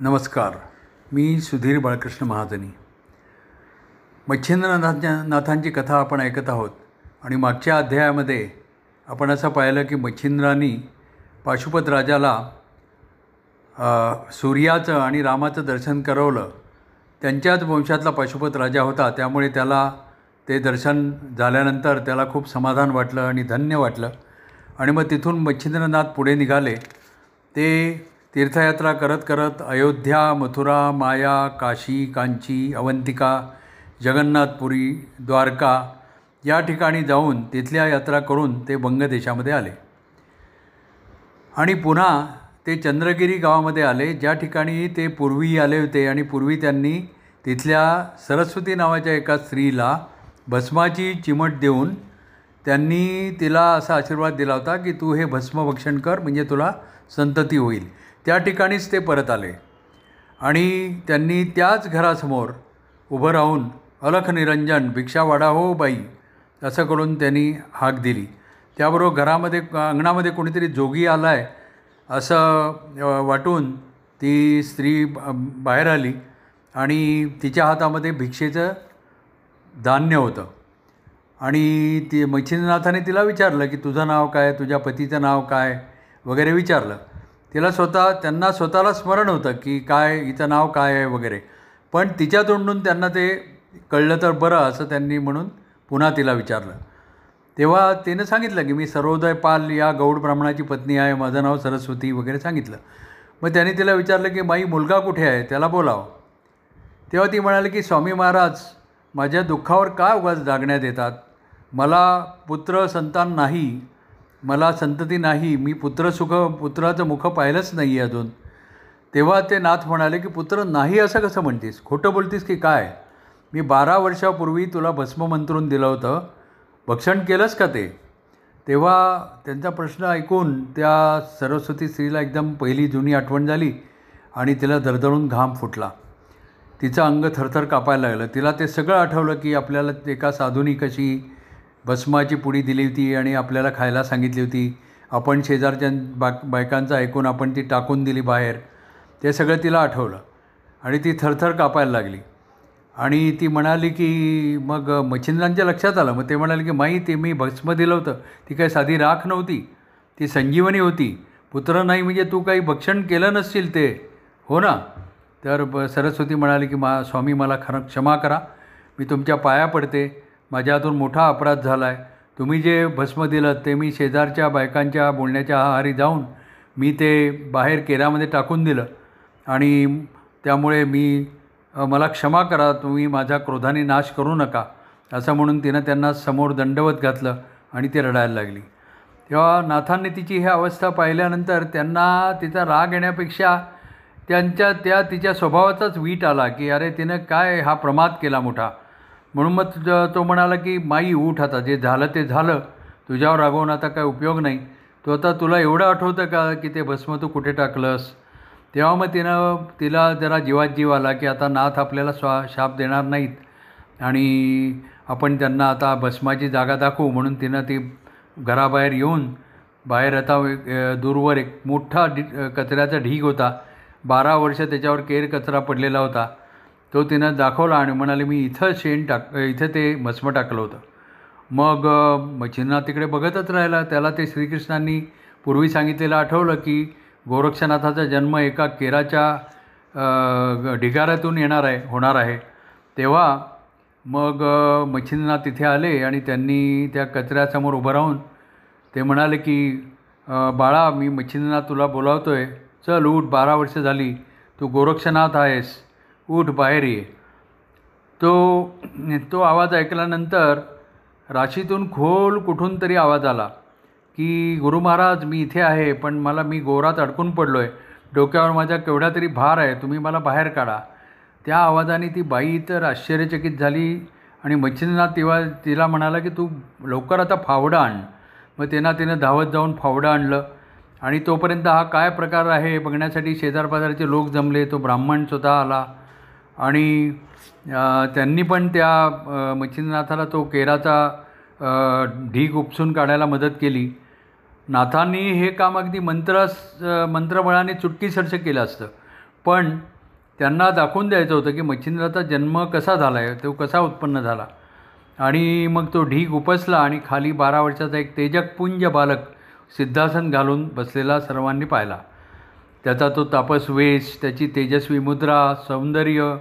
नमस्कार. मी सुधीर बाळकृष्ण महाजनी. मच्छिंद्रनाथांच्या नाथांची कथा आपण ऐकत आहोत आणि मागच्या अध्यायामध्ये आपण असं पाहिलं की मच्छिंद्रांनी पाशुपत राजाला सूर्याचं आणि रामाचं दर्शन करवलं. त्यांच्याच वंशातला पाशुपत राजा होता. त्यामुळे त्याला ते दर्शन झाल्यानंतर त्याला खूप समाधान वाटलं आणि धन्य वाटलं. आणि मग तिथून मच्छिंद्रनाथ पुढे निघाले. ते तीर्थयात्रा करत करत अयोध्या मथुरा माया काशी कांची अवंतिका जगन्नाथपुरी द्वारका या ठिकाणी जाऊन तिथल्या यात्रा करून ते बंगदेशामध्ये आले. आणि पुन्हा ते चंद्रगिरी गावामध्ये आले ज्या ठिकाणी ते पूर्वी आले होते आणि पूर्वी त्यांनी तिथल्या सरस्वती नावाच्या एका स्त्रीला भस्माची चिमट देऊन त्यांनी तिला असा आशीर्वाद दिला होता की तू हे भस्मभक्षण कर म्हणजे तुला संतती होईल. त्या ठिकाणीच ते परत आले. आणि त्यांनी त्याच घरासमोर उभं राहून अलख निरंजन भिक्षा वाडा हो बाई असं करून त्यांनी हाक दिली. त्याबरोबर घरामध्ये अंगणामध्ये कोणीतरी जोगी आला आहे असं वाटून ती स्त्री बाहेर आली आणि तिच्या हातामध्ये भिक्षेचं धान्य होतं. आणि ती मच्छिंद्रनाथाने तिला विचारलं की तुझं नाव काय? तुझ्या पतीचं नाव काय? वगैरे विचारलं. तिला स्वतः त्यांना स्वतःला स्मरण होतं की काय हिचं नाव काय आहे वगैरे. पण तिच्या तोंडून त्यांना ते कळलं तर बरं असं त्यांनी म्हणून पुन्हा तिला विचारलं. तेव्हा तिनं सांगितलं की मी सर्वोदय पाल या गौड ब्राह्मणाची पत्नी आहे माझं नाव सरस्वती वगैरे सांगितलं. मग त्यांनी तिला विचारलं की माई मुलगा कुठे आहे? त्याला बोलावं. तेव्हा ती म्हणाली की स्वामी महाराज माझ्या दुःखावर का उगाच जागण्यात येतात? मला पुत्र संतान नाही मला संतती नाही मी पुत्रसुख पुत्राचं मुख पाहिलंच नाही आहे अजून. तेव्हा ते नाथ म्हणाले की पुत्र नाही असं कसं म्हणतेस? खोटं बोलतीस की काय? मी बारा वर्षापूर्वी तुला भस्म मंत्रून दिलं होतं. भक्षण केलंच का ते? तेव्हा त्यांचा प्रश्न ऐकून त्या सरस्वती स्त्रीला एकदम पहिली जुनी आठवण झाली आणि तिला दरदळून घाम फुटला. तिचं अंग थरथर कापायला लागलं. तिला ते सगळं आठवलं की आपल्याला एका साधूनी कशी भस्माची पुडी दिली होती आणि आपल्याला खायला सांगितली होती. आपण शेजारच्या बा बायकांचं ऐकून आपण ती टाकून दिली बाहेर. ते सगळं तिला आठवलं. आणि ती थरथर कापायला लागली. आणि ती म्हणाली की मग मच्छिंद्रांच्या लक्षात आलं. मग ते म्हणाले की माई ते मी भस्म दिलं होतं. ती काही साधी राख नव्हती. ती संजीवनी होती. पुत्र नाही म्हणजे तू काही भक्षण केलं नसशील ते. हो ना. तर ब सरस्वती म्हणाली की मा स्वामी मला खरं क्षमा करा. मी तुमच्या पाया पडते. माझ्या हातून मोठा अपराध झाला आहे तुम्ही जे भस्म दिलं ते मी शेजारच्या बायकांच्या बोलण्याच्या आहारी जाऊन मी ते बाहेर केरामध्ये टाकून दिलं. आणि त्यामुळे मी मला क्षमा करा तुम्ही माझ्या क्रोधाने नाश करू नका असं म्हणून तिनं त्यांना समोर दंडवत घातलं आणि ती रडायला लागली. तेव्हा नाथांनी तिची ही अवस्था पाहिल्यानंतर त्यांना तिचा राग येण्यापेक्षा त्यांच्या त्या तिच्या स्वभावाचाच वीट आला की अरे तिनं काय हा प्रमाद केला मोठा? म्हणून मग तो म्हणाला की माई उठ आता जे झालं ते झालं. तुझ्यावर रागवून आता काय उपयोग नाही. तो आता तुला एवढं आठवतं का की ते भस्म तू कुठे टाकलंस? तेव्हा मग तिनं तिला जरा जीवात जीव आला की आता नाथ आपल्याला स्वा शाप देणार नाहीत. आणि आपण त्यांना आता भस्माची जागा दाखवू म्हणून तिनं ती घराबाहेर येऊन बाहेर आता दूरवर एक मोठा डि कचऱ्याचा ढीग होता. बारा वर्ष त्याच्यावर केर कचरा पडलेला होता. तो तिनं दाखवला आणि म्हणाले मी इथं शेण टाक इथं ते भस्म टाकलं होतं. मग मच्छींना तिकडे बघतच राहिला. त्याला ते श्रीकृष्णांनी पूर्वी सांगितलेलं आठवलं की गोरक्षनाथाचा जन्म एका केराच्या ढिगाऱ्यातून येणार आहे होणार आहे. तेव्हा मग मच्छींना तिथे आले आणि त्यांनी त्या कचऱ्यासमोर उभं राहून ते म्हणाले की बाळा मी मच्छींना तुला बोलावतो आहे चल उठ बारा वर्ष झाली. तू गोरक्षनाथ आहेस. उठ बाहेर ये. तो तो आवाज ऐकल्यानंतर राशीतून खोल कुठून तरी आवाज आला की गुरु महाराज मी इथे आहे पण मला मी गोरात अडकून पडलो आहे डोक्यावर माझ्या केवढा तरी भार आहे तुम्ही मला बाहेर काढा. त्या आवाजाने ती बाई तर आश्चर्यचकित झाली आणि मच्छिंद्रनाथ तेव्हा तिला म्हणाला की तू लवकर आता फावडं आण. मग त्यांना तिनं धावत जाऊन फावडं आणलं. आणि तोपर्यंत हा काय प्रकार आहे हे बघण्यासाठी शेजारपाजारचे लोक जमले. तो ब्राह्मण स्वतः आला. आणि त्यांनी पण त्या मच्छिंद्रनाथाला तो केराचा ढीग उपसून काढायला मदत केली. नाथांनी हे काम अगदी मंत्रास मंत्रबळाने चुटकीसरस केलं असतं. पण त्यांना दाखवून द्यायचं होतं की मच्छिंद्राचा जन्म कसा झाला आहे तो कसा उत्पन्न झाला. आणि मग तो ढीग उपसला आणि खाली बारा वर्षाचा एक तेजकपुंज बालक सिद्धासन घालून बसलेला सर्वांनी पाहिला. त्याचा तो तापस वेश त्याची तेजस्वी मुद्रा सौंदर्य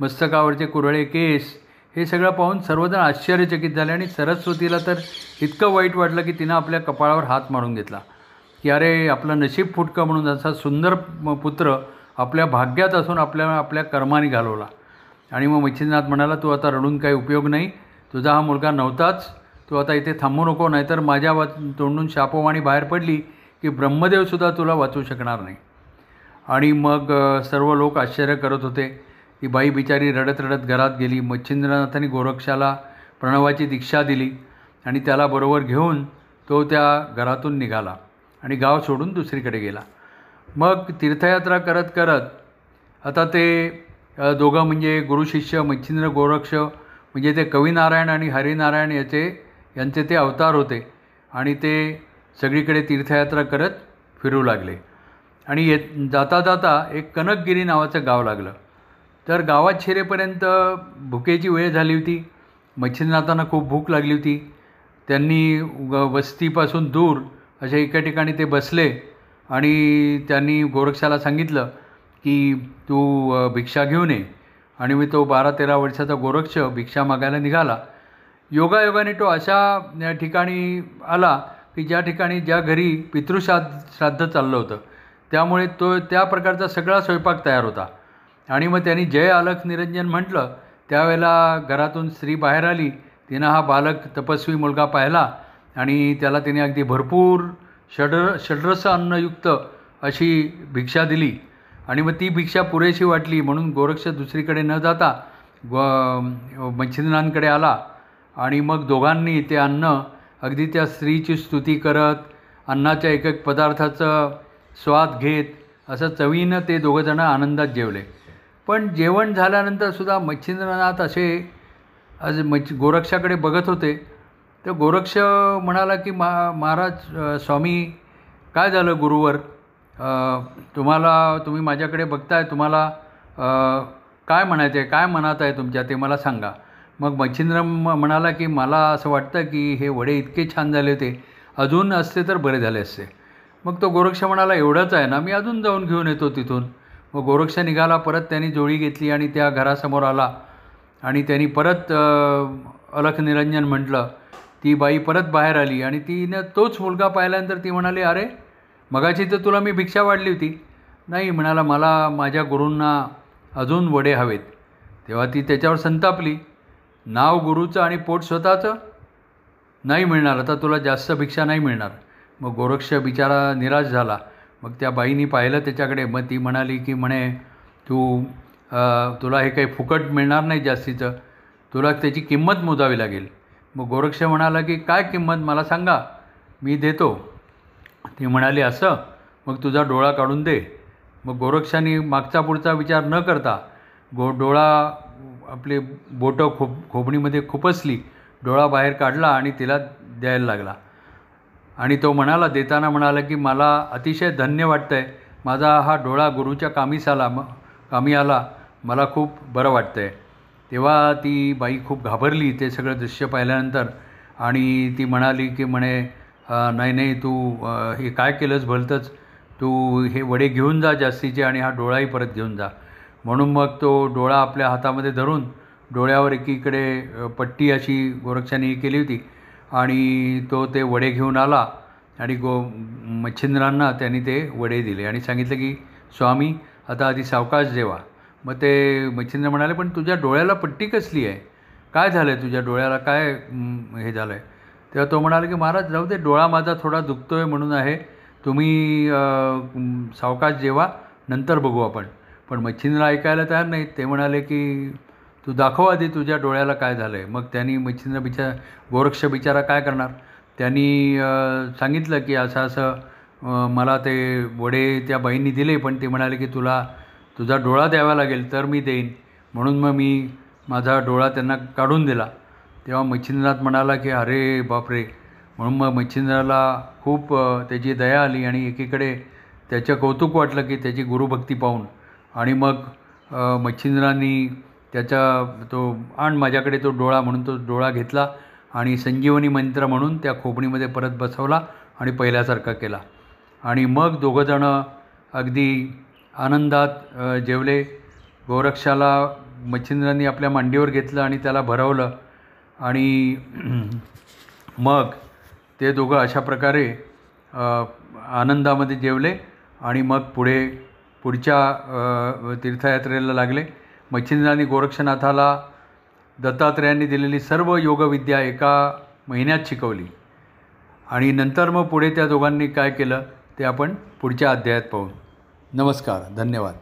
मस्तकावरचे कुरळे केस हे सगळं पाहून सर्वजण आश्चर्यचकित झाले आणि सरस्वतीला तर इतकं वाईट वाटलं की तिनं आपल्या कपाळावर हात मारून घेतला. की अरे आपलं नशीब फुटकं म्हणून असा सुंदर पुत्र आपल्या भाग्यात असून आपल्या आपल्या कर्माने घालवला. आणि मग मच्छिंद्रनाथ म्हणाला तू आता रडून काही उपयोग नाही. तुझा हा मुलगा नव्हताच. तू आता इथे थांबू नको नाहीतर माझ्या वा तोंडून शापोवाणी बाहेर पडली की ब्रह्मदेवसुद्धा तुला वाचू शकणार नाही. आणि मग सर्व लोक आश्चर्य करत होते ती बाई बिचारी रडत रडत घरात गेली. मच्छिंद्रनाथांनी गोरक्षाला प्रणवाची दीक्षा दिली आणि त्याला बरोबर घेऊन तो त्या घरातून निघाला आणि गाव सोडून दुसरीकडे गेला. मग तीर्थयात्रा करत करत आता ते दोघं म्हणजे गुरुशिष्य मच्छिंद्र गोरक्ष म्हणजे ते कवीनारायण आणि हरिनारायण याचे यांचे ते अवतार होते आणि ते सगळीकडे तीर्थयात्रा करत फिरू लागले. आणि येत जाता जाता एक कनकगिरी नावाचं गाव लागलं. तर गावात शिरेपर्यंत भुकेची वेळ झाली होती. मच्छिंद्रनाथांना खूप भूक लागली होती. त्यांनी वस्तीपासून दूर अशा एका ठिकाणी ते बसले आणि त्यांनी गोरक्षाला सांगितलं की तू भिक्षा घेऊन ये. आणि मी तो बारा तेरा वर्षाचा गोरक्ष भिक्षा मागायला निघाला. योगायोगाने तो अशा ठिकाणी आला की ज्या ठिकाणी ज्या घरी पितृश्राद्ध श्राद्ध चाललं होतं. त्यामुळे तो त्या प्रकारचा सगळा स्वयंपाक तयार होता. आणि मग त्यांनी जय आलक निरंजन म्हटलं त्यावेळेला घरातून स्त्री बाहेर आली. तिनं हा बालक तपस्वी मुलगा पाहिला आणि त्याला तिने अगदी भरपूर षड षड्रस अन्नयुक्त अशी भिक्षा दिली. आणि मग ती भिक्षा पुरेशी वाटली म्हणून गोरक्ष दुसरीकडे न जाता ग मच्छिंद्रांकडे आला. आणि मग दोघांनी ते अन्न अगदी त्या स्त्रीची स्तुती करत अन्नाच्या एक एक पदार्थाचं स्वाद घेत असं चवीनं ते दोघंजणं आनंदात जेवले. पण जेवण झाल्यानंतर सुद्धा मच्छिंद्रनाथ असे आज मच्छ गोरक्षाकडे बघत होते. तर गोरक्ष म्हणाला की मा महाराज स्वामी काय झालं गुरुवर? तुम्हाला तुम्ही माझ्याकडे बघताय तुम्हाला काय म्हणायचं आहे काय मनात आहे तुमच्या? ते मला सांगा. मग मच्छिंद्र म्हणाला की मला असं वाटतं की हे वडे इतके छान झाले होते. अजून असते तर बरे झाले असते. मग तो गोरक्ष म्हणाला एवढंच आहे ना मी अजून जाऊन घेऊन येतो तिथून. मग गोरक्ष निघाला परत त्यांनी जोळी घेतली आणि त्या घरासमोर आला. आणि त्यांनी परत अलख निरंजन म्हटलं ती बाई परत बाहेर आली. आणि तिनं तोच मुलगा पाहिल्यानंतर ती म्हणाली अरे मगाची तर तुला मी भिक्षा वाढली होती. नाही म्हणाला मला माझ्या गुरूंना अजून वडे हवेत. तेव्हा ती त्याच्यावर संतापली. नाव गुरुचं आणि पोट स्वतःचं? नाही मिळणार आता तुला जास्त भिक्षा नाही मिळणार. मग गोरक्ष बिचारा निराश झाला. मग त्या बाईनी पाहिलं त्याच्याकडे. मग ती म्हणाली की म्हणे तू तुला हे काही फुकट मिळणार नाही जास्तीचं. तुला त्याची किंमत मोजावी लागेल. मग गोरक्ष म्हणाला की काय किंमत? मला सांगा. मी देतो. ती म्हणाली असं? मग तुझा डोळा काढून दे. मग गोरक्षाने मागचा पुढचा विचार न करता गो डोळा आपले बोटं खोब खोबणीमध्ये खुपसली डोळा बाहेर काढला आणि तिला द्यायला लागला. आणि तो म्हणाला देताना म्हणाला की मला अतिशय धन्य वाटतं आहे माझा हा डोळा गुरुच्या कामीस आला म कामी आला मला खूप बरं वाटतं आहे तेव्हा ती बाई खूप घाबरली ते सगळं दृश्य पाहिल्यानंतर. आणि ती म्हणाली की म्हणे नाही नाही तू हे काय केलंस भलतंच? तू हे वडे घेऊन जा जास्तीचे आणि हा डोळाही परत घेऊन जा. म्हणून मग तो डोळा आपल्या हातामध्ये धरून डोळ्यावर एकीकडे पट्टी अशी गोरक्षाने ही केली होती. आणि तो ते वडे घेऊन आला आणि गो मच्छिंद्रांना त्यांनी ते वडे दिले आणि सांगितलं की स्वामी आता आधी सावकाश जेवा. मग ते मच्छिंद्र म्हणाले पण तुझ्या डोळ्याला पट्टी कसली आहे? काय झालं आहे तुझ्या डोळ्याला? काय हे झालं आहे तेव्हा तो म्हणाला की महाराज जाऊ दे डोळा माझा थोडा दुखतो आहे म्हणून आहे. तुम्ही सावकाश जेवा नंतर बघू आपण. पण मच्छिंद्र ऐकायला तयार नाहीत. ते म्हणाले की तू दाखव आधी तुझ्या डोळ्याला काय झालं आहे मग त्यांनी मच्छिंद्र बिचार गोरक्ष बिचारा काय करणार? त्यांनी सांगितलं की असं असं मला ते वडे त्या बाईंनी दिले पण ते म्हणाले की तुला तुझा डोळा द्यावा लागेल तर मी देईन. म्हणून मग मी माझा डोळा त्यांना काढून दिला. तेव्हा मच्छिंद्रनाथ म्हणाला की अरे बापरे. म्हणून मग मच्छिंद्राला खूप त्याची दया आली आणि एकीकडे त्याचं कौतुक वाटलं की त्याची गुरुभक्ती पाहून. आणि मग मच्छिंद्रांनी त्याचा तो आण माझ्याकडे तो डोळा म्हणून तो डोळा घेतला आणि संजीवनी मंत्र म्हणून त्या खोपणीमध्ये परत बसवला आणि पहिल्यासारखा केला. आणि मग दोघंजणं अगदी आनंदात जेवले. गोरक्षाला मच्छिंद्रांनी आपल्या मांडीवर घेतलं आणि त्याला भरवलं. आणि मग ते दोघं अशा प्रकारे आनंदामध्ये जेवले आणि मग पुढे पुढच्या तीर्थयात्रेला लागले. मच्छिंद्रांनी गोरक्षनाथाला दत्तात्रेयांनी दिलेली सर्व योगविद्या एका महिन्यात शिकवली. आणि नंतर मग पुढे त्या दोघांनी काय केलं ते आपण पुढच्या अध्यायात पाहू. नमस्कार धन्यवाद.